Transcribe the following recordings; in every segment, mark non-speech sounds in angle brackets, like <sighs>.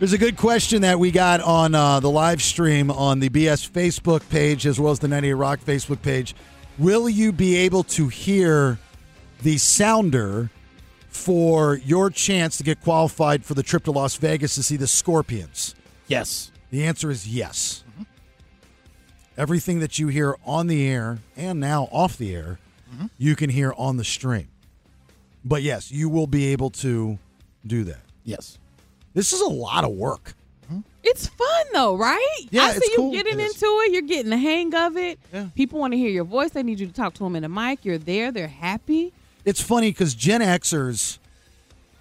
There's a good question that we got on uh, the live stream on the BS Facebook page as well as the 98 Rock Facebook page. Will you be able to hear the sounder for your chance to get qualified for the trip to Las Vegas to see the Scorpions? Yes. The answer is yes. Everything that you hear on the air and now off the air, you can hear on the stream. But yes, you will be able to do that. Yes. This is a lot of work. It's fun though, right? Yeah, I see it's you cool. getting It is. into it. You're getting the hang of it. Yeah. People want to hear your voice. They need you to talk to them in the mic. You're there. They're happy. It's funny because Gen Xers,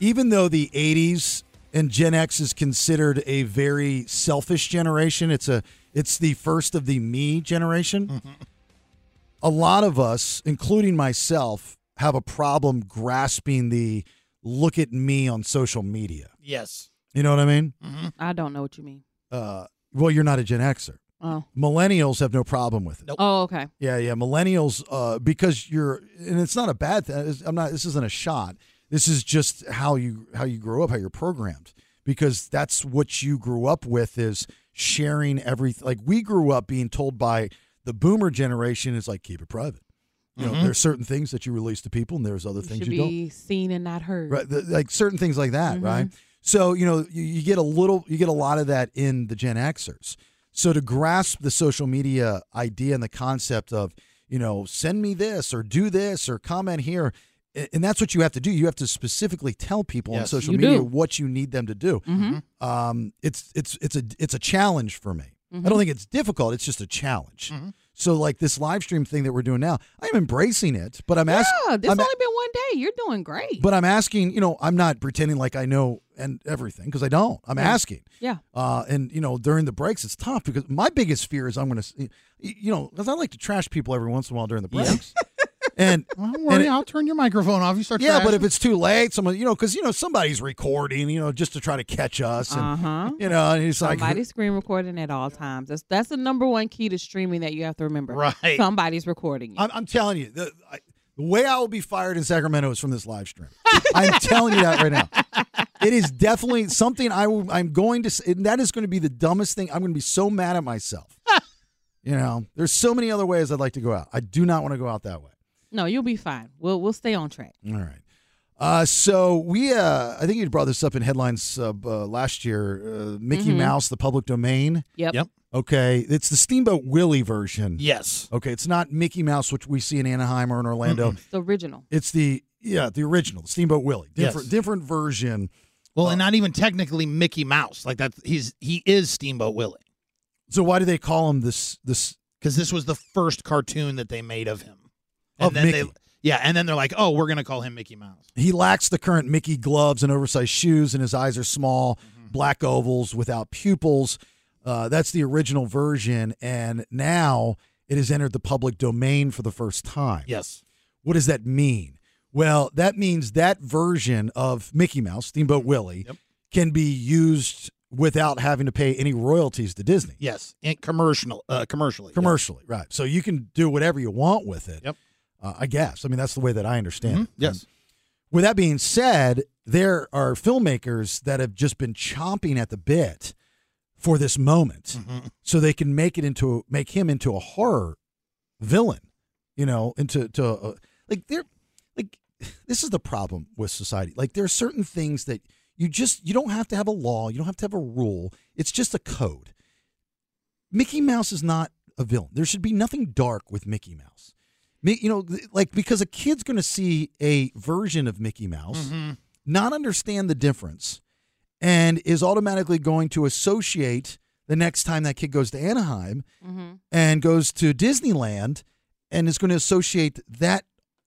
even though the 80s and Gen X is considered a very selfish generation, it's a it's the first of the me generation. Mm-hmm. A lot of us, including myself, have a problem grasping the look at me on social media. Yes. You know what I mean? I don't know what you mean. Uh, well, you're not a Gen Xer. Oh. Millennials have no problem with it. Oh, okay. Yeah, yeah. Millennials, uh, because you're, and it's not a bad thing. I'm not. This isn't a shot. This is just how you how you grow up, how you're programmed. Because that's what you grew up with is sharing everything. Like we grew up being told by the Boomer generation is like keep it private. You know, Mhm. there's certain things that you release to people, and there's other You things should you don't. be seen and not heard. Right, the- like certain things like that, Mhm. right? So you know, you, you get a little, you get a lot of that in the Gen Xers. So to grasp the social media idea and the concept of, you know, send me this or do this or comment here, and that's what you have to do. You have to specifically tell people on social media do. what you need them to do. Mhm. Um, it's it's it's a it's a challenge for me. I Mhm. don't think it's difficult. It's just a challenge. So like this live stream thing that we're doing now, I'm embracing it, but I'm asking. Yeah, this I'm, only been one day. You're doing great. but I'm asking, you know, I'm not pretending like I know and everything because I don't. I'm Yeah. asking. Yeah. Uh, and you know, during the breaks, it's tough because my biggest fear is I'm going to, you know, because I like to trash people every once in a while during the breaks. <laughs> And Don't worry, and it- I'll turn your microphone off. You start. yeah, but if it's too late, someone, you know, because you know somebody's recording, you know, just to try to catch us, Uh-huh. you know, and he's like, Somebody's screen recording at all times. That's that's the number one key to streaming that you have to remember. Right. Somebody's recording you. I'm, I'm telling you, the, I, the way I will be fired in Sacramento is from this live stream. <laughs> I'm telling you that right now. It is definitely something I will, I'm going to, s- and that is going to be the dumbest thing. I'm going to be so mad at myself. <laughs> you know, there's so many other ways I'd like to go out. I do not want to go out that way. no, you'll be fine. We'll we'll stay on track. All right. Uh, so we, uh, I think you brought this up in headlines uh, uh, last year. Uh, Mickey Mhm. Mouse, the public domain. Yep. Yep. Okay, it's the Steamboat Willie version. Yes. Okay, it's not Mickey Mouse, which we see in Anaheim or in Orlando. It's the original. It's the yeah, the original Steamboat Willie. Yes. Different different version. Well, and not even technically Mickey Mouse. Like that, he's he is Steamboat Willie. So why do they call him this this Because this was the first cartoon that they made of him. Of then Mickey. they yeah, and then they're like, oh, we're gonna call him Mickey Mouse. He lacks the current Mickey gloves and oversized shoes, and his eyes are small, Mm-hmm. black ovals without pupils. Uh, that's the original version, and now it has entered the public domain for the first time. Yes. What does that mean? Well, that means that version of Mickey Mouse, Steamboat Willie, can be used without having to pay any royalties to Disney. Yes, and commercial, uh, commercially. commercially, right? So you can do whatever you want with it. Yep. Uh, I guess. I mean, that's the way that I understand Mhm. it. Yes. With that being said, there are filmmakers that have just been chomping at the bit for this moment, Mm-hmm. so they can make it into make him into a horror villain. You know, into to uh, like they're like <sighs> this is the problem with society. Like there are certain things that you just you don't have to have a law, you don't have to have a rule. It's just a code. Mickey Mouse is not a villain. There should be nothing dark with Mickey Mouse. You know, like because a kid's going to see a version of Mickey Mouse, not understand the difference, and is automatically going to associate the next time that kid goes to Anaheim Mm-hmm. and goes to Disneyland and is going to associate that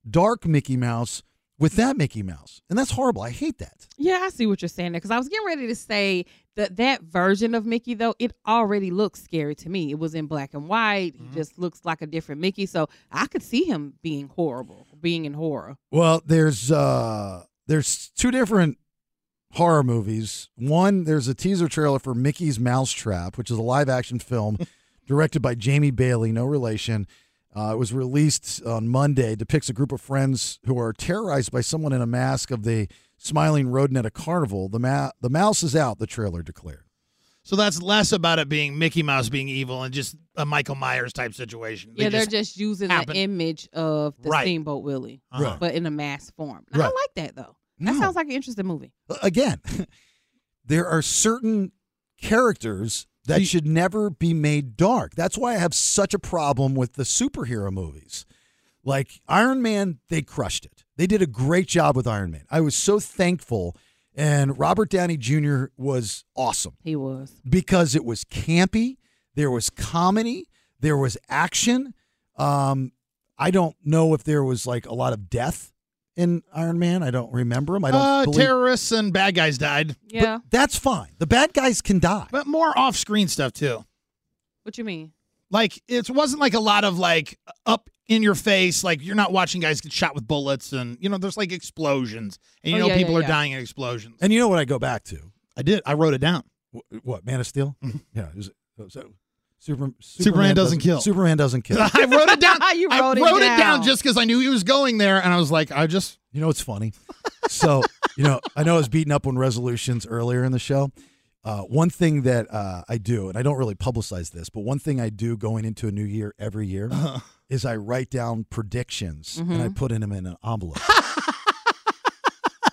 dark Mickey Mouse with that Mickey Mouse. And that's horrible. I hate that. Yeah, I see what you're saying there. Because I was getting ready to say that that version of Mickey, though, it already looks scary to me. It was in black and white. He just looks like a different Mickey. So I could see him being horrible, being in horror. Well, there's uh there's two different horror movies. One, there's a teaser trailer for Mickey's Mousetrap, which is a live action film <laughs> directed by Jamie Bailey, no relation. Uh, it was released on Monday. Depicts a group of friends who are terrorized by someone in a mask of the smiling rodent at a carnival. The ma- the mouse is out. The trailer declared. So that's less about it being Mickey Mouse being evil and just a Michael Myers type situation. They yeah, they're just- just using happen. the image of the Right. Steamboat Willie, Uh-huh. but in a mass form. And I like that though. That sounds like an interesting movie. again, <laughs> there are certain characters that See- should never be made dark. That's why I have such a problem with the superhero movies. Like Iron Man, they crushed it. They did a great job with Iron Man. I was so thankful. And Robert Downey Jr. was awesome He was. because it was campy, there was comedy, there was action. Um, I don't know if there was like a lot of death in Iron Man. I don't remember him. I don't uh, believe terrorists and bad guys died, Yeah. that's fine. The bad guys can die. but more off-screen stuff too. what you mean? Like it wasn't like a lot of like up in your face. Like you're not watching guys get shot with bullets, and you know there's like explosions, and you Oh, know yeah, people yeah, are yeah. dying in explosions. And you know what I go back to? I did. I wrote it down. What Man of Steel? Yeah, is it, so Super, Superman doesn't kill. Superman doesn't kill. <laughs> I wrote it down. <laughs> You I wrote it wrote it down down. just because I knew he was going there, and I was like, I just You know it's funny? So, you know, I know I was beating up on resolutions earlier in the show. Uh, one thing that uh, I do, and I don't really publicize this, but one thing I do going into a new year every year is I write down predictions and I put in them in an envelope.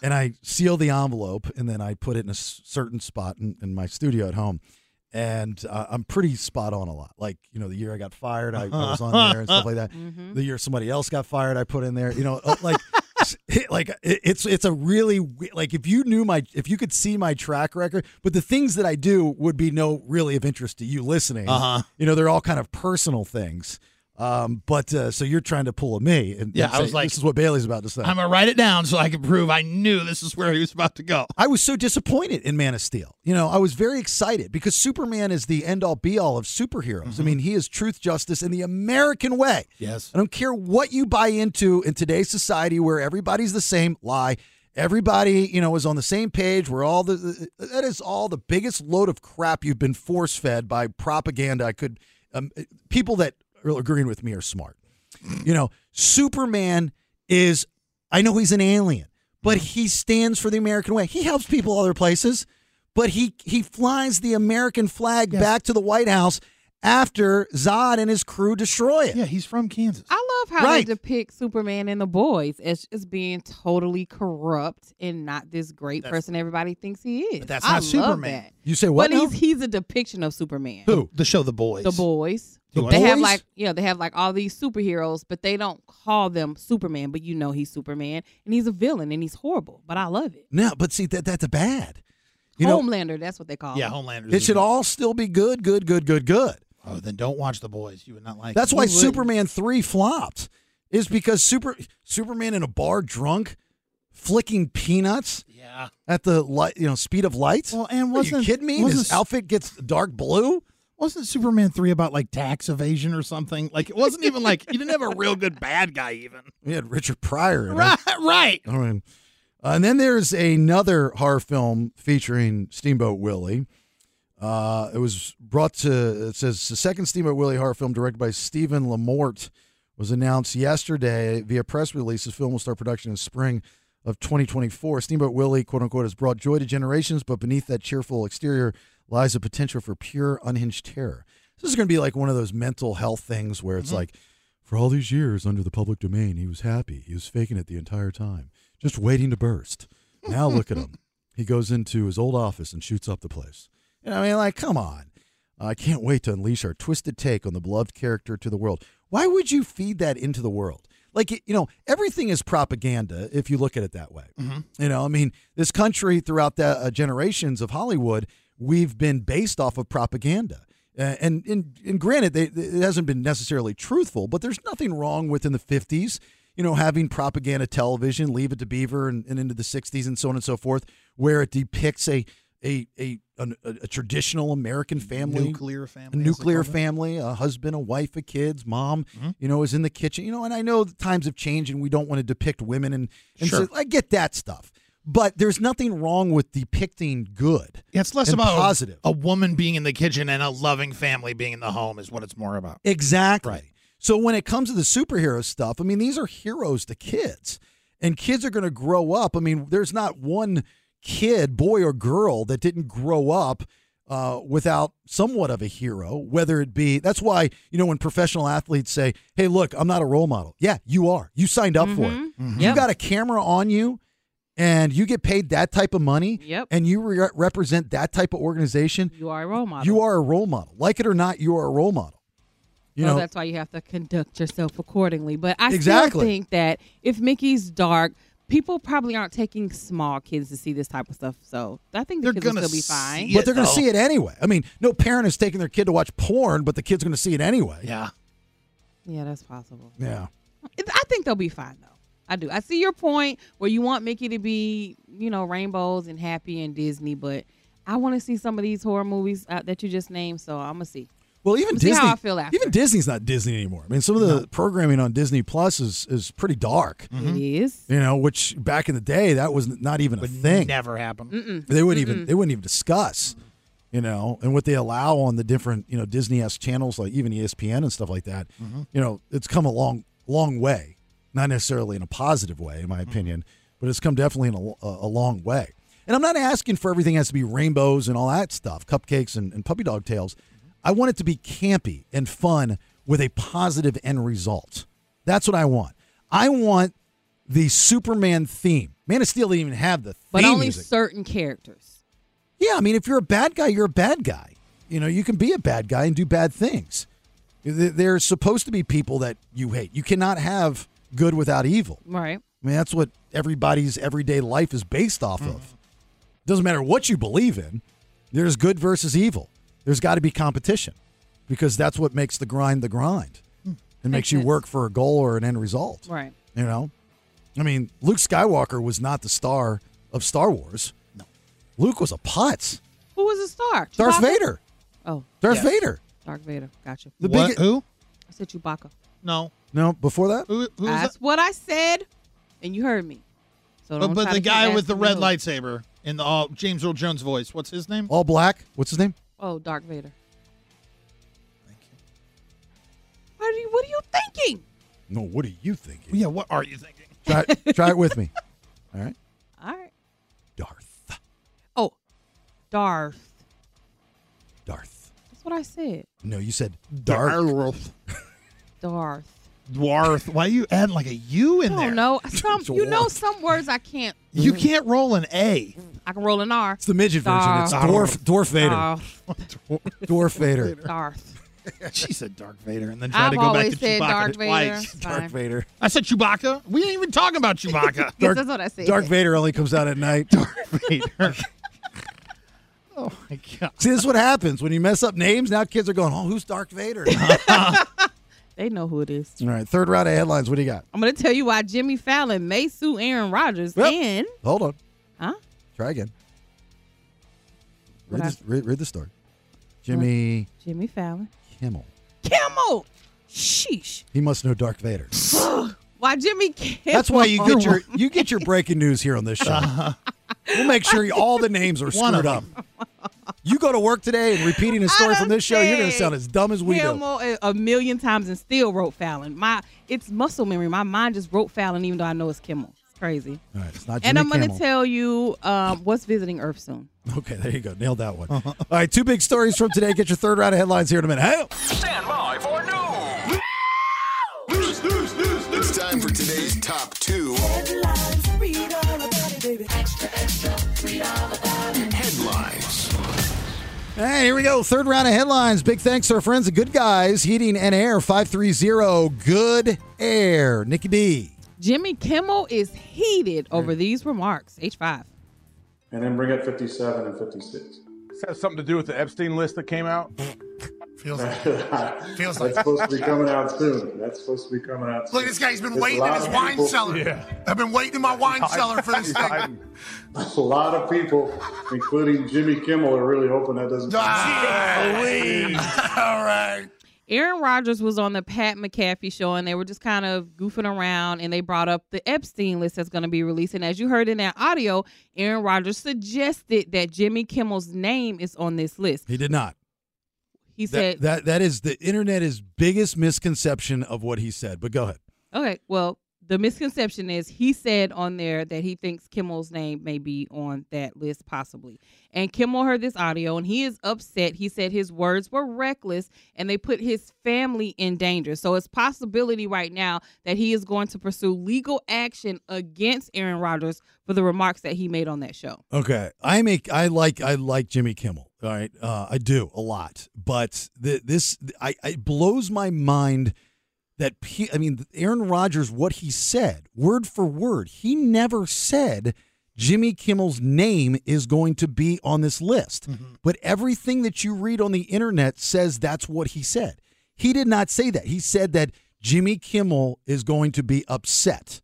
and I seal the envelope and then I put it in a s- certain spot in, in my studio at home. And uh, I'm pretty spot on a lot. Like, you know, the year I got fired, I, I was on <laughs> there and stuff like that. Mm-hmm. The year somebody else got fired, I put in there. You know, uh, like, <laughs> like it- it's it's a really like if you knew my if you could see my track record, but the things that I do would be no really of interest to you listening. Uh-huh. You know, they're all kind of personal things. Um, but uh, so you're trying to pull a me, and Yeah, and I say, was like- this is what Bailey's about to say. I'm gonna write it down so I can prove I knew this is where he was about to go. I was so disappointed in Man of Steel. You know, I was very excited because Superman is the end all be all of superheroes. I mean, he is truth, justice, in the American way. Yes. I don't care what you buy into in today's society where everybody's the same lie. Everybody, you know, is on the same page. Where all the that is all the biggest load of crap you've been force fed by propaganda. I could um, people that agreeing with me are smart. You know, Superman is. I know he's an alien, but he stands for the American way. He helps people other places, but he he flies the American flag back to the White House after Zod and his crew destroy it. Yeah, he's from Kansas. I love how Right. they depict Superman and the boys as just being totally corrupt and not this great person everybody thinks he is. But that's I not love Superman. That. You say what? But now? he's he's a depiction of Superman. Who? The show The Boys. The boys. The they have boys? like yeah, they have like all these superheroes, but they don't call them Superman, but you know he's Superman and he's a villain and he's horrible, but I love it. No, but see that that's a bad. You know, Homelander, that's what they call Yeah, him. Homelanders. it is should the- all still be good, good, good, good, good. Oh, then don't watch The Boys. You would not like. That's it. why You would. Superman three flopped. Is because super Superman in a bar drunk, flicking peanuts Yeah. at the light, you know, speed of light. Well, and Are you wasn't- kidding me? wasn't His outfit gets dark blue. Wasn't Superman three about like tax evasion or something? Like it wasn't even like you didn't have a real good bad guy even. <laughs> We had Richard Pryor. It. Right. Right. I mean, uh, and then there's another horror film featuring Steamboat Willie. Uh, it was brought to. It says the second Steamboat Willie horror film, directed by Steven LaMorte, was announced yesterday via press release. The film will start production in spring of 2024. Steamboat Willie, quote unquote, has brought joy to generations, but beneath that cheerful exterior lies a potential for pure, unhinged terror. This is going to be like one of those mental health things where it's like, for all these years under the public domain, he was happy. He was faking it the entire time, just waiting to burst. Now look at him. <laughs> He goes into his old office and shoots up the place. You know, I mean, like, come on. I can't wait to unleash our twisted take on the beloved character to the world. Why would you feed that into the world? Like, you know, everything is propaganda if you look at it that way. You know, I mean, this country throughout the uh, generations of Hollywood, we've been based off of propaganda. Uh, and, and and granted, they, it hasn't been necessarily truthful, but there's nothing wrong with in the 50s, you know, having propaganda television, Leave It to Beaver, and, and into the 60s, and so on and so forth, where it depicts a a a, a, a traditional American family, Nuclear a family. they nuclear family, a husband, a wife, a kids, mom, Mm-hmm. you know, is in the kitchen. You know, and I know the times have changed and we don't want to depict women and, and Sure. so I get that stuff. But there's nothing wrong with depicting good. Yeah, it's less and about positive. A, woman being in the kitchen and a loving family being in the home is what it's more about. Exactly. Right. So when it comes to the superhero stuff, I mean, these are heroes to kids. and kids are going to grow up. I mean, there's not one kid, boy or girl, that didn't grow up uh, without somewhat of a hero, whether it be that's why, you know, when professional athletes say, Hey, look, I'm not a role model. Yeah, you are. You signed up for it. Mhm. You Yep. got a camera on you and you get paid that type of money Yep. and you re- represent that type of organization, You are a role model. you are a role model. Like it or not, you are a role model. You so know, that's why you have to conduct yourself accordingly. But I Exactly. still think that if Mickey's dark, people probably aren't taking small kids to see this type of stuff. So I think the They're kids will gonna still be fine. but they're going to see it anyway. I mean, no parent is taking their kid to watch porn, but the kid's going to see it anyway. Yeah. Yeah, that's possible. Yeah. I think they'll be fine though. I do. I see your point where you want Mickey to be, you know, rainbows and happy and Disney, but I want to see some of these horror movies uh, that you just named. So I'm gonna see. Well, even We'll see Disney, how I feel after. even Disney's not Disney anymore. I mean, some of the programming on Disney Plus is is pretty dark. It is. You know, which back in the day that was not even a thing. never happened. Mm-mm. They wouldn't even they wouldn't even discuss. You know, and what they allow on the different you know Disney esque channels like even ESPN and stuff like that. You know, it's come a long long way. Not necessarily in a positive way, in my mm-hmm. opinion, but it's come definitely in a, a, a long way. And I'm not asking for everything has to be rainbows and all that stuff, cupcakes and, and puppy dog tails. Mm-hmm. I want it to be campy and fun with a positive end result. That's what I want. I want the Superman theme. Man of Steel didn't even have the theme But only music. certain characters. Yeah, I mean, if you're a bad guy, you're a bad guy. You know, you can be a bad guy and do bad things. There's supposed to be people that you hate. You cannot have good without evil. Right. I mean, that's what everybody's everyday life is based off of. Mm-hmm. Doesn't matter what you believe in, there's good versus evil. There's got to be competition because that's what makes the grind the grind. Hmm. It makes Makes you work for a goal or an end result. Right. You know, I mean, Luke Skywalker was not the star of Star Wars. No, Luke was a putz. Who was the star? Darth Chewbacca? Vader. Oh, Darth Yes. Vader. Darth Vader. Gotcha. The what? big Who? I said Chewbacca. No. No before that. Who? Who's That's that? what I said, and you heard me. So But, don't but try the guy with the red who. lightsaber in the uh, James Earl Jones voice. What's his name? All black. What's his name? Oh, Darth Vader. What are you? What are you thinking? No. What are you thinking? Yeah. What are you thinking? Try, <laughs> try it with me. All right. All right. Darth. Oh, Darth. Darth. That's what I said. No, you said Darth. <laughs> Darth. Darth. Dwarf. Why are you adding like a U in I there? don't know. <laughs> Some you know some words I can't. You can't roll an A. I can roll an R. It's the midget version. It's Darth. Dwarf. Dwarf Vader. Darth. <laughs> Dwarf Vader. Darth. she said Dark Vader, and then tried I've to go back always to said Chewbacca Darth Vader. twice. It's Darth fine. Vader. I said Chewbacca. We ain't even talking about Chewbacca. Yes, Darth- that's what I said. Darth Vader only comes out at night. <laughs> Dark Vader. oh my god. See, this is what happens when you mess up names. Now kids are going, "Oh, who's Darth Vader?" They know who it is. All right, third round of headlines. What do you got? I'm gonna tell you why Jimmy Fallon may sue Aaron Rodgers Yep. and Hold on. huh? Try again. Read, What this, read, read the story. Jimmy Jimmy Fallon. Kimmel. Kimmel. Sheesh. He must know Dark Vader. <gasps> Why Jimmy Kimmel? That's why you get your you get your breaking news here on this show. <laughs> We'll make sure all the names are screwed up. You go to work today and repeating a story from this show, you're going to sound as dumb as we do. Kimmel a, a million times and still wrote Fallon. My it's muscle memory. My mind just wrote Fallon even though I know it's Kimmel. It's crazy. All right, it's not Jimmy and I'm gonna tell you um, what's visiting Earth soon. Okay, there you go. Nailed that one. <laughs> All right, two big stories from today. Get your third round of headlines here in a minute. Hey! Stand by for news. News, news, news, It's time for today's top two headlines. Hey, here we go. Third round of headlines. Big thanks to our friends at Good Guys Heating and Air 530 Good Air. Nicky D. Jimmy Kimmel is heated over these remarks. H5. and then bring up 57 and 56. This has something to do with the Epstein list that came out. <laughs> Feels like, <laughs> feels That's like. supposed to be coming out soon. That's supposed to be coming out. Soon. Look, soon. this guy's been There's waiting in his of wine people- cellar. Yeah. I've been waiting in my <laughs> wine cellar for this thing. <laughs> A lot of people, including Jimmy Kimmel, are really hoping that doesn't. Ah, all right. Aaron Rodgers was on the Pat McAfee show and they were just kind of goofing around and they brought up the Epstein list that's going to be released. And as you heard in that audio, Aaron Rodgers suggested that Jimmy Kimmel's name is on this list. He did not. He That, said, that that is the internet is biggest misconception of what he said. But go ahead. okay, well, the misconception is he said on there that he thinks Kimmel's name may be on that list possibly. And Kimmel heard this audio and he is upset. He said his words were reckless and they put his family in danger. So it's possibility right now that he is going to pursue legal action against Aaron Rodgers for the remarks that he made on that show. Okay, I make I like I like Jimmy Kimmel. All right, uh, I do a lot, but the, this I it blows my mind that P, I mean Aaron Rodgers what he said word for word. He never said Jimmy Kimmel's name is going to be on this list, but everything that you read on the internet says that's what he said. He did not say that. He said that Jimmy Kimmel is going to be upset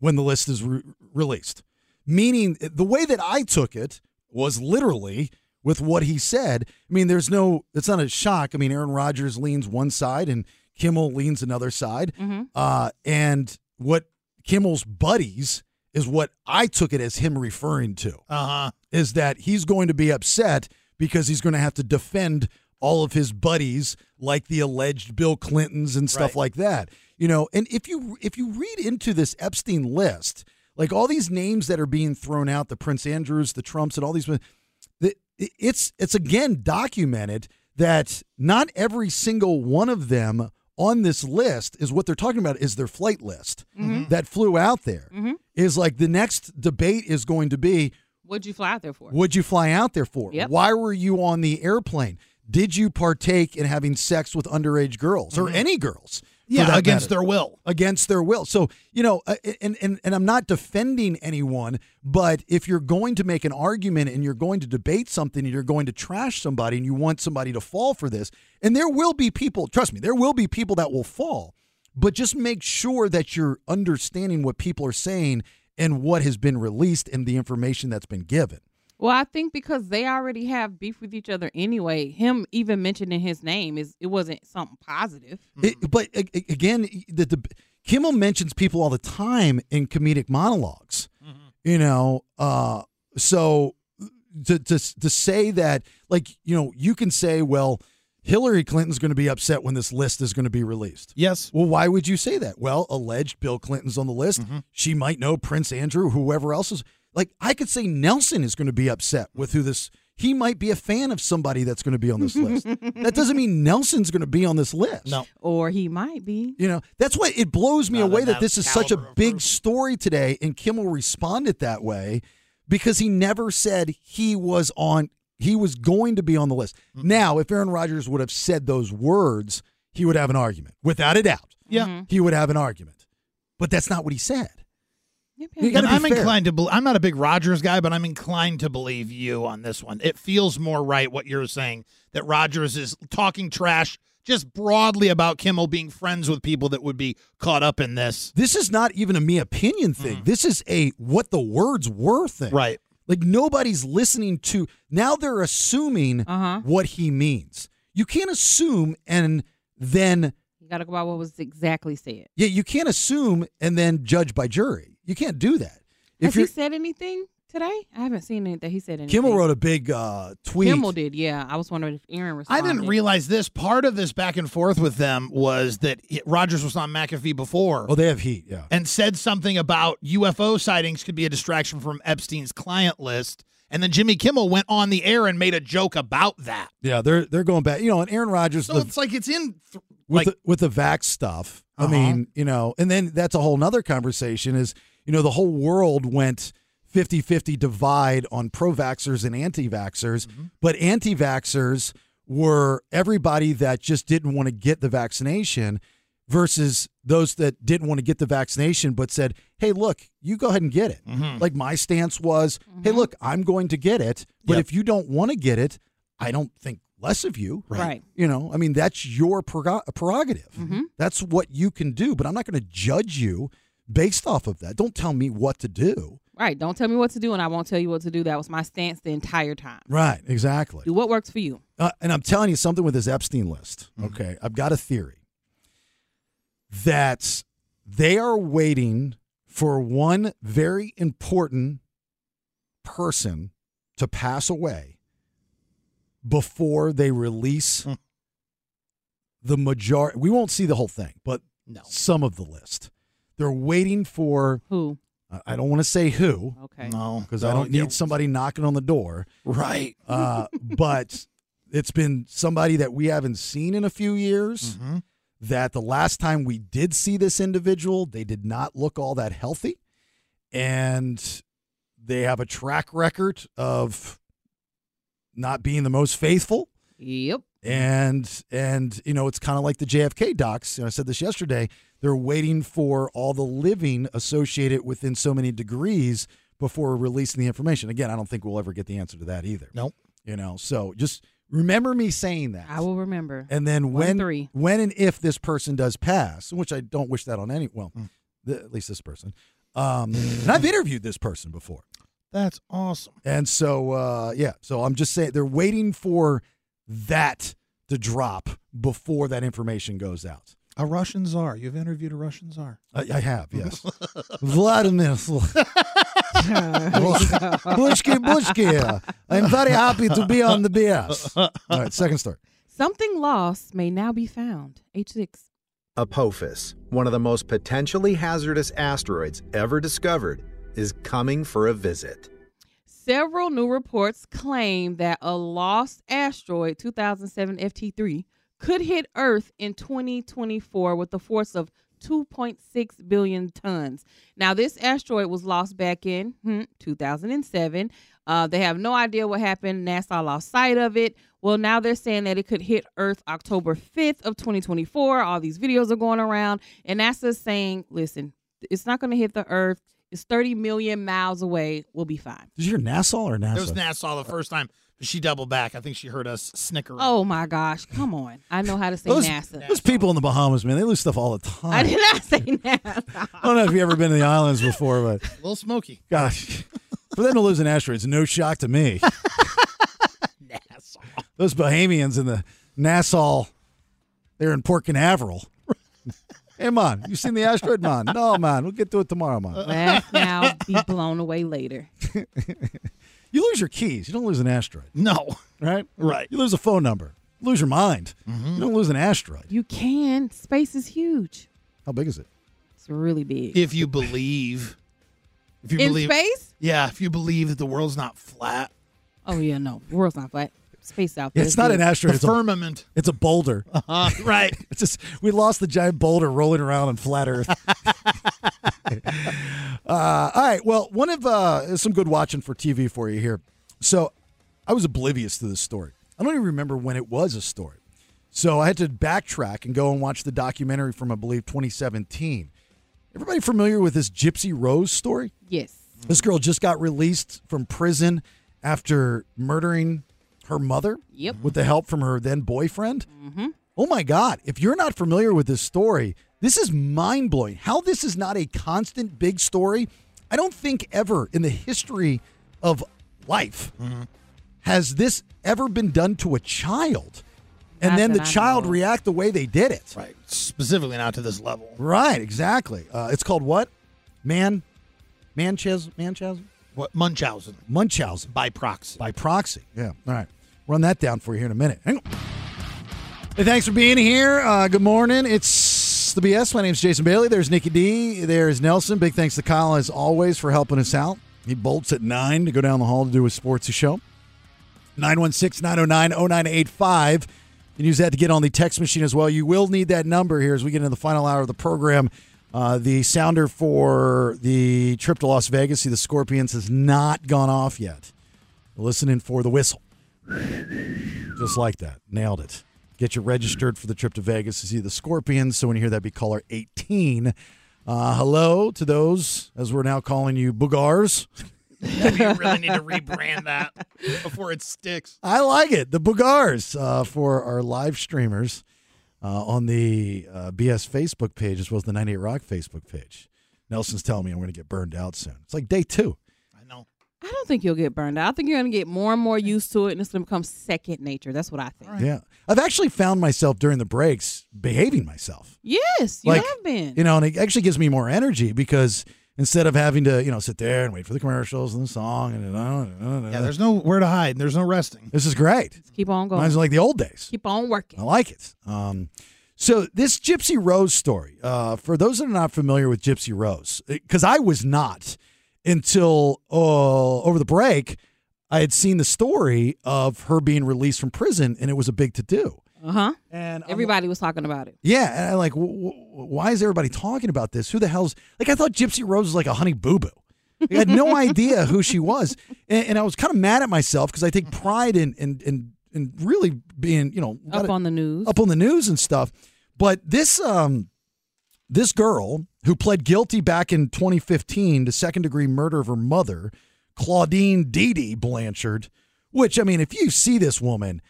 when the list is re- released. Meaning, the way that I took it was literally with what he said. I mean, there's no, it's not a shock. I mean, Aaron Rodgers leans one side and Kimmel leans another side. Uh, and what Kimmel's buddies is what I took it as him referring to Uh huh. is that he's going to be upset because he's going to have to defend all of his buddies like the alleged Bill Clintons and stuff Right. like that. You know, and if you if you read into this Epstein list, like all these names that are being thrown out, the Prince Andrews, the Trumps and all these the- it's it's again documented that not every single one of them on this list is what they're talking about is their flight list mm-hmm. that flew out there. Mm-hmm. Is like the next debate is going to be What'd you fly out there for? What'd you fly out there for? Yep. Why were you on the airplane? Did you partake in having sex with underage girls or mm-hmm. any girls? Yeah, against matter? their will. against their will. So, you know, uh, and, and, and I'm not defending anyone, but if you're going to make an argument and you're going to debate something and you're going to trash somebody and you want somebody to fall for this, and there will be people, trust me, there will be people that will fall, but just make sure that you're understanding what people are saying and what has been released and the information that's been given. Well, I think because they already have beef with each other anyway, him even mentioning his name is it wasn't something positive. It, hmm. but a- a- again, the, the Kimmel mentions people all the time in comedic monologs. Mm-hmm. You know, uh, so to, to to say that, like, you know, you can say, well, Hillary Clinton's going to be upset when this list is going to be released. Yes. Well, why would you say that? Well, alleged Bill Clinton's on the list. Mm-hmm. She might know Prince Andrew, whoever else is. Like, I could say Nelson is going to be upset with who this. He might be a fan of somebody that's going to be on this list. <laughs> that doesn't mean Nelson's going to be on this list. No. Or he might be. You know, that's why it blows me Not away that that this is such a big person. story today, and Kimmel responded that way because he never said he was on. He was going to be on the list. Now, if Aaron Rodgers would have said those words, he would have an argument, without a doubt. Yeah. Mm-hmm. He would have an argument, but that's not what he said. I'm fair. inclined to. Be- I'm not a big Rodgers guy, but I'm inclined to believe you on this one. It feels more right what you're saying that Rodgers is talking trash just broadly about Kimmel being friends with people that would be caught up in this. This is not even a me opinion thing. This is a what the words were thing. Right. Like nobody's listening to now they're assuming Uh-huh. what he means. You can't assume and then You got to go by what was exactly said. yeah, you can't assume and then judge by jury. You can't do that. If Has he said anything today? I haven't seen it that he said anything. Kimmel wrote a big uh, tweet. Kimmel did, yeah. I was wondering if Aaron responded. I didn't realize this. Part of this back and forth with them was that Rodgers was on McAfee before. Oh, they have heat. Yeah. and said something about UFO sightings could be a distraction from Epstein's client list. And then Jimmy Kimmel went on the air and made a joke about that. Yeah, they're they're going back. You know, and Aaron Rodgers So the- it's like it's in th- with like the, with the vax stuff. I Uh-huh. mean, you know, and then that's a whole nother conversation is, you know, the whole world went 50-50 divide on pro-vaxxers and anti-vaxxers, Mm-hmm. but anti-vaxxers were everybody that just didn't want to get the vaccination versus those that didn't want to get the vaccination but said, "Hey, look, you go ahead and get it." Mm-hmm. Like my stance was, "Hey, look, I'm going to get it, but Yep. if you don't want to get it, I don't think less of you." Right. You know, I mean, that's your prerog- prerogative. That's what you can do, but I'm not going to judge you based off of that. Don't tell me what to do. Right. Don't tell me what to do, and I won't tell you what to do. That was my stance the entire time. Right, exactly. Do what works for you. Uh, and I'm telling you something with this Epstein list. Okay, I've got a theory that they are waiting for one very important person to pass away before they release the majority. We won't see the whole thing, but no. some of the list. They're waiting for. Who? I- I don't want to say who Okay. No, because I don't need somebody knocking on the door. Right. Uh, <laughs> but it's been somebody that we haven't seen in a few years. Mm-hmm. That the last time we did see this individual, they did not look all that healthy, and they have a track record of not being the most faithful. Yep. And and you know it's kind of like the JFK docs. You know, I said this yesterday. They're waiting for all the living associated within so many degrees before releasing the information. Again, I don't think we'll ever get the answer to that either. Nope. You know, so just remember me saying that. I will remember. And then One, when three. when and if this person does pass, which I don't wish that on any well, Hmm. th- at least this person. Um, and I've interviewed this person before. That's awesome. And so, uh, yeah, so I'm just saying they're waiting for that to drop before that information goes out. A Russian czar. You've interviewed a Russian czar. I, I have, yes. <laughs> Vladimir <laughs> Bushki Bushki. I'm very happy to be on the BS. All right, second story. Something lost may now be found. H6. Apophis, one of the most potentially hazardous asteroids ever discovered, is coming for a visit. Several new reports claim that a lost asteroid 2007 FT3 could hit Earth in 2024 with a force of 2.6 billion tons. Now, this asteroid was lost back in hmm, 2007. Uh, they have no idea what happened. NASA lost sight of it. Well, now they're saying that it could hit Earth October 5th of 2024. All these videos are going around, and NASA's saying, "Listen, it's not going to hit the Earth. It's 30 million miles away. We'll be fine." Did you hear Nassau or NASA? It was Nassau the first time, but she doubled back. I think she heard us snicker. Oh my gosh, come on. I know how to say those, NASA. those people in the Bahamas, man, they lose stuff all the time. I did not say NASA. <laughs> I don't know if you've ever been to the islands before, but A little smoky. gosh, for them to lose an asteroid is no shock to me. Nassau. <laughs> <laughs> Those Bahamians in the Nassau, they're in Port Canaveral. hey, man, you seen the asteroid, man? No, man, we'll get to it tomorrow, man. Laugh now, be blown away later. You lose your keys. You don't lose an asteroid, No. right? <laughs> Right. You lose a phone number. Lose your mind. You don't lose an asteroid. You can. Space is huge. How big is it? It's really big. If you believe. If you In believe. space? Yeah, if you believe that the world's not flat. Oh yeah, no. The world's not flat. Space out there. It's not big. an The asteroid. It's a, firmament. it's a boulder. Uh, <laughs> right. <laughs> It's just we lost the giant boulder rolling around on flat Earth. <laughs> uh, all right. Well, one of uh, some good watching for TV for you here. So I was oblivious to this story. I don't even remember when it was a story. So I had to backtrack and go and watch the documentary from I believe 2017. Everybody familiar with this Gypsy Rose story? Yes. This girl just got released from prison after murdering her mother Yep. with the help from her then boyfriend. Oh my God. If you're not familiar with this story, this is mind blowing. How this is not a constant big story, I don't think ever in the history of life has this ever been done to a child. And Not then the that child know react the way they did it. Right. Specifically not to this level. Right, exactly. Uh, it's called what? Man, Manchez, Manchausen? What? Munchausen. Munchausen. By proxy. by proxy. Yeah. All right. Run that down for you here in a minute. Hang on. Hey, thanks for being here. Uh, good morning. It's the BS. My name's Jason Bailey. There's Nicky D. There's Nelson. Big thanks to Kyle, as always, for helping us out. He bolts at 9 to go down the hall to do his sports show. 916 909 0985. You use that to get on the text machine as well. You will need that number here as we get into the final hour of the program. Uh, the sounder for the trip to Las Vegas, see the Scorpions, has not gone off yet. Listening for the whistle. Just like that. Nailed it. Get you registered for the trip to Vegas to see the Scorpions. So when you hear that, be caller 18. Uh, hello to those, as we're now calling you, Boogars. <laughs> you really need to rebrand that before it sticks. I like it. The Boogars uh, for our live streamers uh, on the uh, BS Facebook page as well as the 98 Rock Facebook page. Nelson's telling me I'm going to get burned out soon. It's like day two. I don't think you'll get burned out. I think you're going to get more and more used to it, and it's going to become second nature. That's what I think. Yeah. I've actually found myself during the breaks behaving myself. Yes, you Like, have been. You know, and it actually gives me more energy because instead of having to, you know, sit there and wait for the commercials and the song and uh, Yeah, there's nowhere to hide. And There's no resting. this is great. Keep on going. Mine's like the old days. Keep on working. I like it. Um, So this Gypsy Rose story, uh, for those that are not familiar with Gypsy Rose, because I was not until uh, over the break, I had seen the story of her being released from prison, and it was a big to do. Uh huh. And I'm Everybody was talking about it. Yeah, and I'm like, w- w- why is everybody talking about this? Who the hell's like? I thought Gypsy Rose was like a honey boo boo. I had no <laughs> idea who she was, and, and I was kind of mad at myself because I take pride in in in, in really being you know Up on the news. up on the news and stuff. But this um this girl who pled guilty back in 2015 to second degree murder of her mother, Clauddine Dee Dee Blanchard, which I mean, if you see this woman,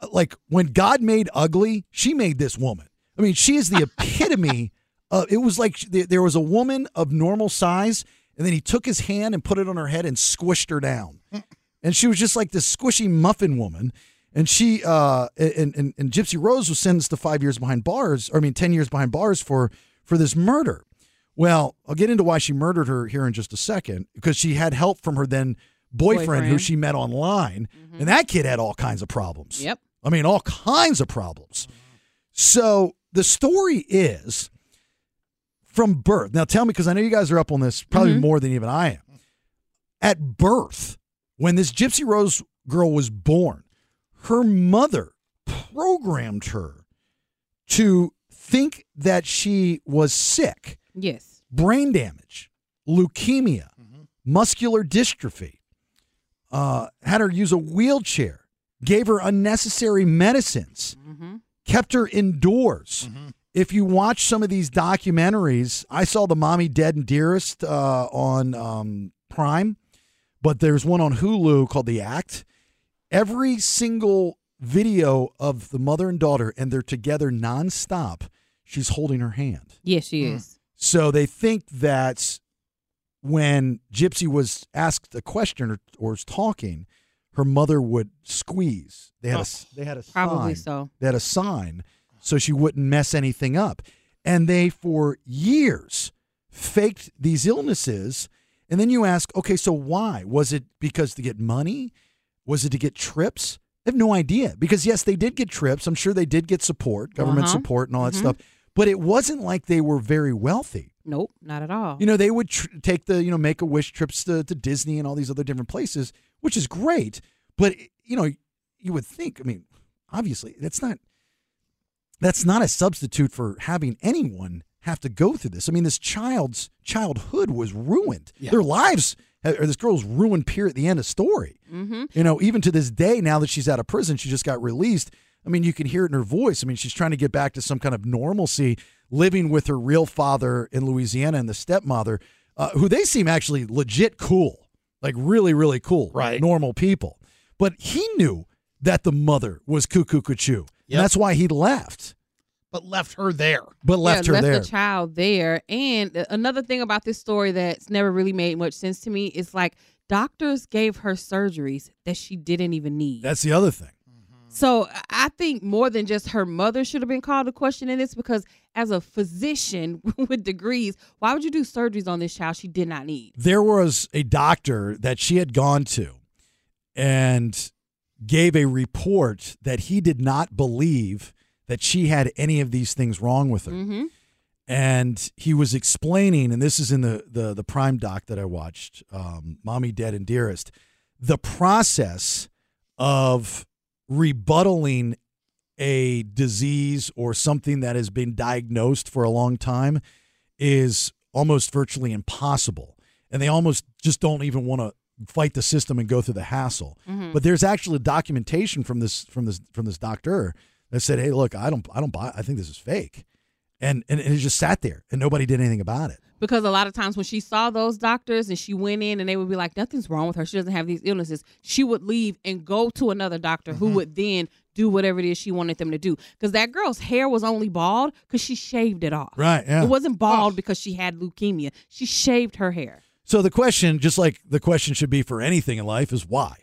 uh, like when God made ugly, she made this woman. I mean, she is the epitome. <laughs> of it was like there was a woman of normal size, and then he took his hand and put it on her head and squished her down, <laughs> and she was just like this squishy muffin woman. And she uh and, and and Gypsy Rose was sentenced to five years behind bars, or I mean ten years behind bars for for this murder. Well, I'll get into why she murdered her here in just a second because she had help from her then boyfriend, who she met online, mm-hmm. and that kid had all kinds of problems. Yep. I mean, all kinds of problems. So the story is from birth. Now, tell me, because I know you guys are up on this probably mm-hmm. more than even I am. At birth, when this Gypsy Rose girl was born, her mother programmed her to think that she was sick Yes. brain damage, leukemia, muscular dystrophy, uh, had her use a wheelchair, gave her unnecessary medicines, kept her indoors. If you watch some of these documentaries, I saw the Mommy Dead and Dearest uh, on um, Prime, but there's one on Hulu called The Act. Every single video of the mother and daughter, and they're together nonstop, she's holding her hand. Yes, she is. So they think that when Gypsy was asked a question or, or was talking, her mother would squeeze. They had a they had a Probably sign. so. They had a sign so she wouldn't mess anything up. And they for years faked these illnesses. And then you ask, okay, so why? Was it because to get money? Was it to get trips? I have no idea. Because yes, they did get trips. I'm sure they did get support, government Uh-huh. support, and all that Mhm. stuff. But it wasn't like they were very wealthy. Nope, not at all. You know, they would tr- take the, you know, make a wish trips to, to Disney and all these other different places, which is great. But, you know, you would think, I mean, obviously, that's not, that's not a substitute for having anyone have to go through this. I mean, this child's childhood was ruined. Their lives, or this girl's ruined, period, At the end of story. Mm-hmm. You know, even to this day, now that she's out of prison, she just got released. I mean, you can hear it in her voice. I mean, she's trying to get back to some kind of normalcy, living with her real father in Louisiana and the stepmother, uh, who they seem actually legit cool, like really, really cool, Right. Normal people. But he knew that the mother was cuckoo cuckoo. Yep. And that's why he left, but left her there. but left yeah, her left there. the child there. And uh, another thing about this story that's never really made much sense to me is like doctors gave her surgeries that she didn't even need. That's the other thing. So I think more than just her mother should have been called to question in this because as a physician <laughs> with degrees, why would you do surgeries on this child she did not need? there was a doctor that she had gone to and gave a report that he did not believe that she had any of these things wrong with her. Mm-hmm. And he was explaining, and this is in the the, the Prime doc that I watched, um, "Mommy Dead and Dearest," the process of rebuttaling a disease or something that has been diagnosed for a long time is almost virtually impossible. And they almost just don't even want to fight the system and go through the hassle. Mhm. But there's actually documentation from this from this from this doctor that said, "Hey, look, I don't I don't buy I think this is fake." And and, and it just sat there and nobody did anything about it. Because a lot of times when she saw those doctors and she went in and they would be like, nothing's wrong with her. She doesn't have these illnesses. She would leave and go to another doctor who would then do whatever it is she wanted them to do. Because that girl's hair was only bald because she shaved it off. Right, yeah. It wasn't bald because she had leukemia. She shaved her hair. So the question, just like the question should be for anything in life, is why?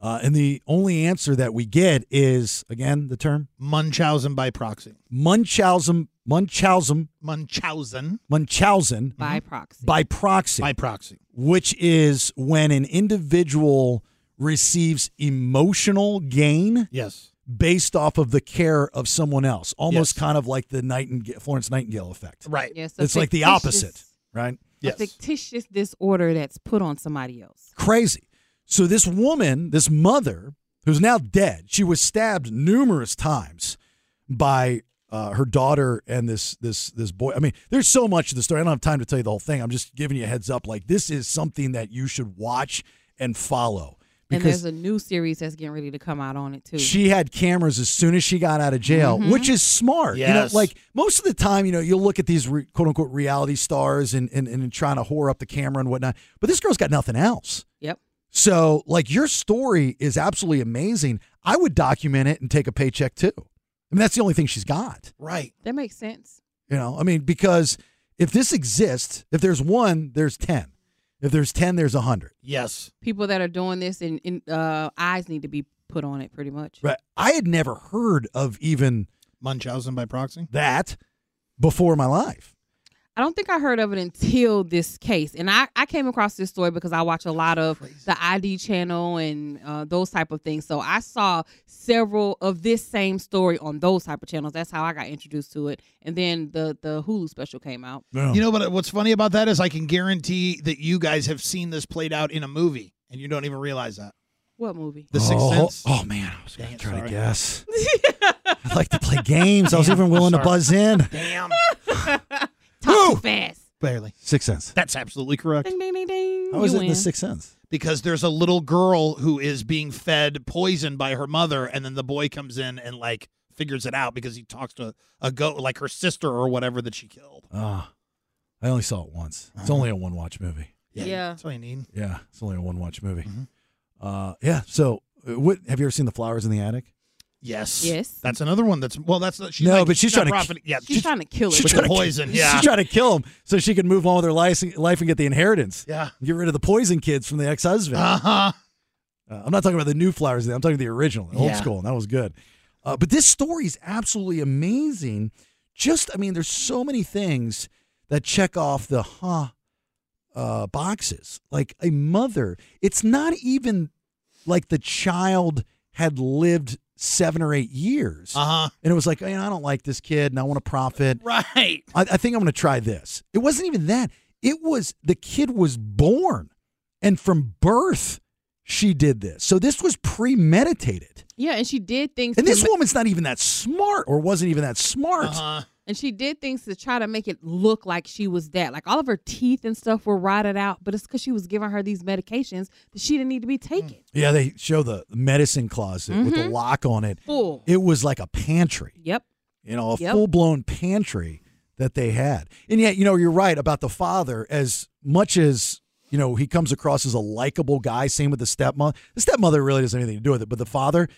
Uh, and the only answer that we get is again the term Munchausen by proxy. Munchausen, Munchausen, Munchausen Munchausen By mm-hmm. proxy. by proxy, by proxy. which is when an individual receives emotional gain Yes. based off of the care of someone else, almost Yes. kind of like the Nightingale, Florence Nightingale effect. Right. Yes, a It's like the opposite, right? A fictitious disorder that's put on somebody else. Crazy. So this woman, this mother, who's now dead, she was stabbed numerous times by uh, her daughter and this this this boy. I mean, there's so much to the story. I don't have time to tell you the whole thing. I'm just giving you a heads up. Like this is something that you should watch and follow And there's a new series that's getting ready to come out on it too. she had cameras as soon as she got out of jail, Mhm. which is smart. You know, Yes. like most of the time, you know, you'll look at these re, quote unquote reality stars and, and and trying to whore up the camera and whatnot, but this girl's got nothing else. Yep. So, like, your story is absolutely amazing. I would document it and take a paycheck too. I mean, that's the only thing she's got. Right. That makes sense. You know, I mean, because if this exists, if there's one, there's 10. If there's 10, there's a 100. Yes. People that are doing this and, and uh, eyes need to be put on it pretty much. Right. I had never heard of even Munchausen by proxy. that before my life. I don't think I heard of it until this case, and I, I came across this story because I watch a lot of the ID channel and uh, those type of things. So I saw several of this same story on those type of channels. That's how I got introduced to it, and then the the Hulu special came out. You know what? What's funny about that is I can guarantee that you guys have seen this played out in a movie, and you don't even realize that. What movie? The Sixth oh, Sense. Oh, man. I was going to try sorry. to guess. <laughs> I'd like to play games. I was even willing to buzz in. Damn. <laughs> Talk too fast. Barely. Sixth Sense. That's absolutely correct. Ding ding ding ding. How is You it in the win. Sixth Sense? Because there's a little girl who is being fed poison by her mother, and then the boy comes in and like figures it out because he talks to a goat, like her sister or whatever that she killed. Oh, I only saw it once. It's only a one watch movie. Yeah. That's all you need. Yeah, it's only a one watch movie. Mm-hmm. Uh, yeah. So, uh, what have you ever seen the flowers in the attic? Yes. Yes. That's another one. That's well. That's she's No, like- but she's not trying to- profiting- Yeah. She's trying to kill it. With trying to- poison. Yeah. She's trying to kill him so she can move on with her life, life and get the inheritance. Yeah. Get rid of the poison kids from the ex husband. Uh huh. Uh, I'm not talking about the new flowers. I'm talking about the original, the old Yeah. school, and that was good. Uh, but this story is absolutely amazing. Just, I mean, there's so many things that check off the huh uh, boxes. Like a mother, it's not even like the child had lived seven or eight years, Uh huh. and it was like, I don't like this kid, and I want to profit. Right. I, I think I'm going to try this. It wasn't even that. It was the kid was born, and from birth, she did this. So this was premeditated. Yeah, and she did things. And this ma- woman's not even that smart, or wasn't even that smart. Uh-huh. And she did things to try to make it look like she was that. Like all of her teeth and stuff were rotted out, but it's because she was giving her these medications that she didn't need to be taking. Yeah, they show the medicine closet with the Mhm. lock on it. Full. It was like a pantry. Yep. you know, a Yep. full blown pantry that they had. And yet, you know, you're right about the father. As much as you know, he comes across as a likable guy. Same with the stepmother. The stepmother really doesn't have anything to do with it, but the father, y-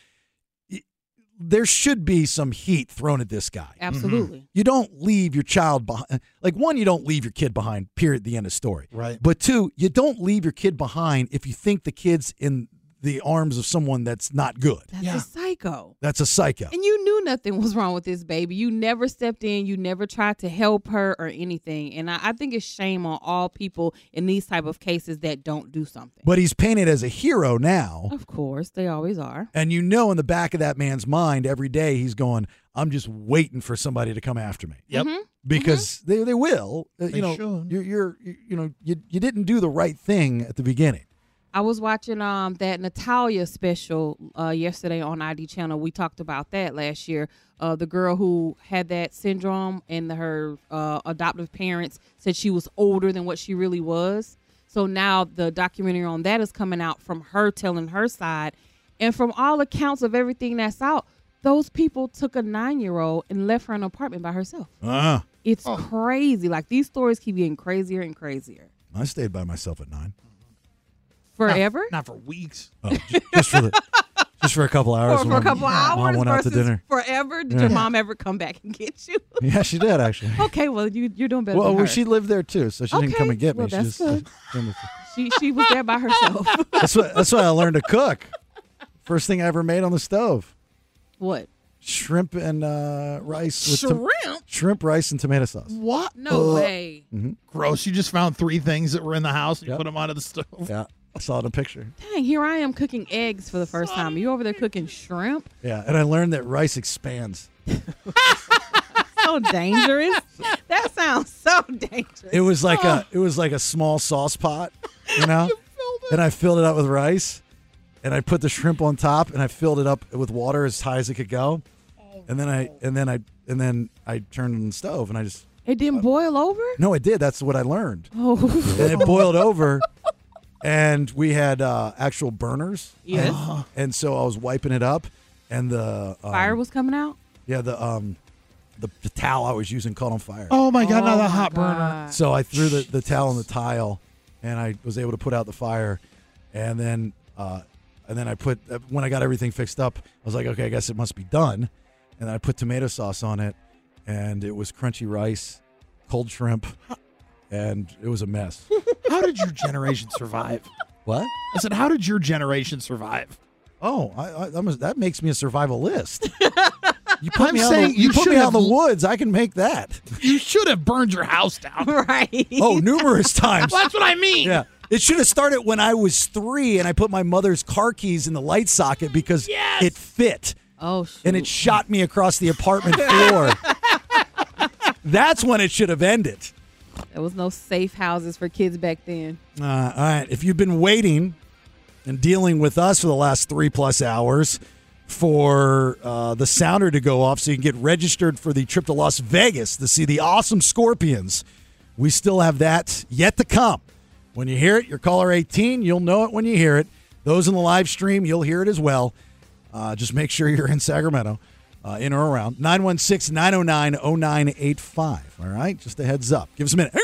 there should be some heat thrown at this guy. Mm-hmm. Absolutely. You don't leave your child behind. Like one, you don't leave your kid behind. Period. At the end of story. Right. But two, you don't leave your kid behind if you think the kid's in the arms of someone that's not good. That's Yeah. a psycho. That's a psycho. And you knew nothing was wrong with this baby. You never stepped in. You never tried to help her or anything. And I, I think it's shame on all people in these type of cases that don't do something. But he's painted as a hero now. Of course, they always are. And you know, in the back of that man's mind, every day he's going, I'm just waiting for somebody to come after me. Yep. Mhm. Because they, they will. Uh, They you know, should. you're, you're, you you know, you, you didn't do the right thing at the beginning. I was watching um that Natalia special uh, yesterday on ID channel. We talked about that last year. Uh, the girl who had that syndrome and her uh, adoptive parents said she was older than what she really was. So now the documentary on that is coming out from her telling her side, and from all accounts of everything that's out, those people took a nine year old and left her in an apartment by herself. Ah, It's crazy. Like these stories keep getting crazier and crazier. I stayed by myself at nine. Forever. Not for weeks. Oh, j- just for the, <laughs> just for a couple hours. for, for a couple hours Mom went out to dinner. forever. Did Yeah. your mom ever come back and get you? <laughs> Yeah, she did actually. okay, well you you're doing better. Well, than well, her. she lived there too, so she didn't come and get me. well, she just good. <laughs> she she was there by herself. that's what that's why I learned to cook. First thing I ever made on the stove: what? shrimp and uh, rice with tom- Shrimp? shrimp, rice, and tomato sauce. What? No Uh, way. Mm-hmm. Gross. You just found three things that were in the house and you put them onto the stove. Yeah. I saw it in a picture. Dang, here I am cooking eggs for the first time. You over there cooking shrimp? Yeah, and I learned that rice expands. <laughs> So dangerous. that sounds so dangerous. It was like a oh. it was like a small sauce pot, you know. <laughs> and I filled it up with rice, and I put the shrimp on top, and I filled it up with water as high as it could go, oh, and then I and then I and then I turned on the stove, and I just It didn't boil over? no, it did. That's what I learned. Oh. and it boiled over, <laughs> and we had uh, actual burners. Yes. and, and so I was wiping it up, and the um, Fire was coming out? yeah the um the, the towel I was using caught on fire. Oh my god, Oh not the my hot burner. So I threw the, the towel on the tile, and I was able to put out the fire, and then uh, and then I put uh, when I got everything fixed up, I was like, okay, I guess it must be done, and then I put tomato sauce on it, and it was crunchy rice, cold shrimp, and it was a mess. How did your generation survive? what? I said, how did your generation survive? Oh, I, I, that, was, that makes me a survivalist. <laughs> You put I'm me out. saying in the, you, you put should me out in the woods. I can make that. You should have burned your house down. <laughs> Right. Oh, numerous <laughs> times. That's what I mean. Yeah. It should have started when I was three and I put my mother's car keys in the light socket because Yes. it fit Oh, shoot. and it shot me across the apartment floor. That's when it should have ended. There was no safe houses for kids back then. Uh, all right. If you've been waiting and dealing with us for the last three plus hours for uh, the sounder to go off so you can get registered for the trip to Las Vegas to see the awesome Scorpions, we still have that yet to come. When you hear it, your caller 18, you'll know it when you hear it. Those in the live stream, you'll hear it as well. Uh, just make sure you're in Sacramento, uh, in or around. 916 909 0985. All right. Just a heads up. Give us a minute.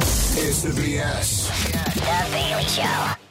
It's the BS. The Bailey Show.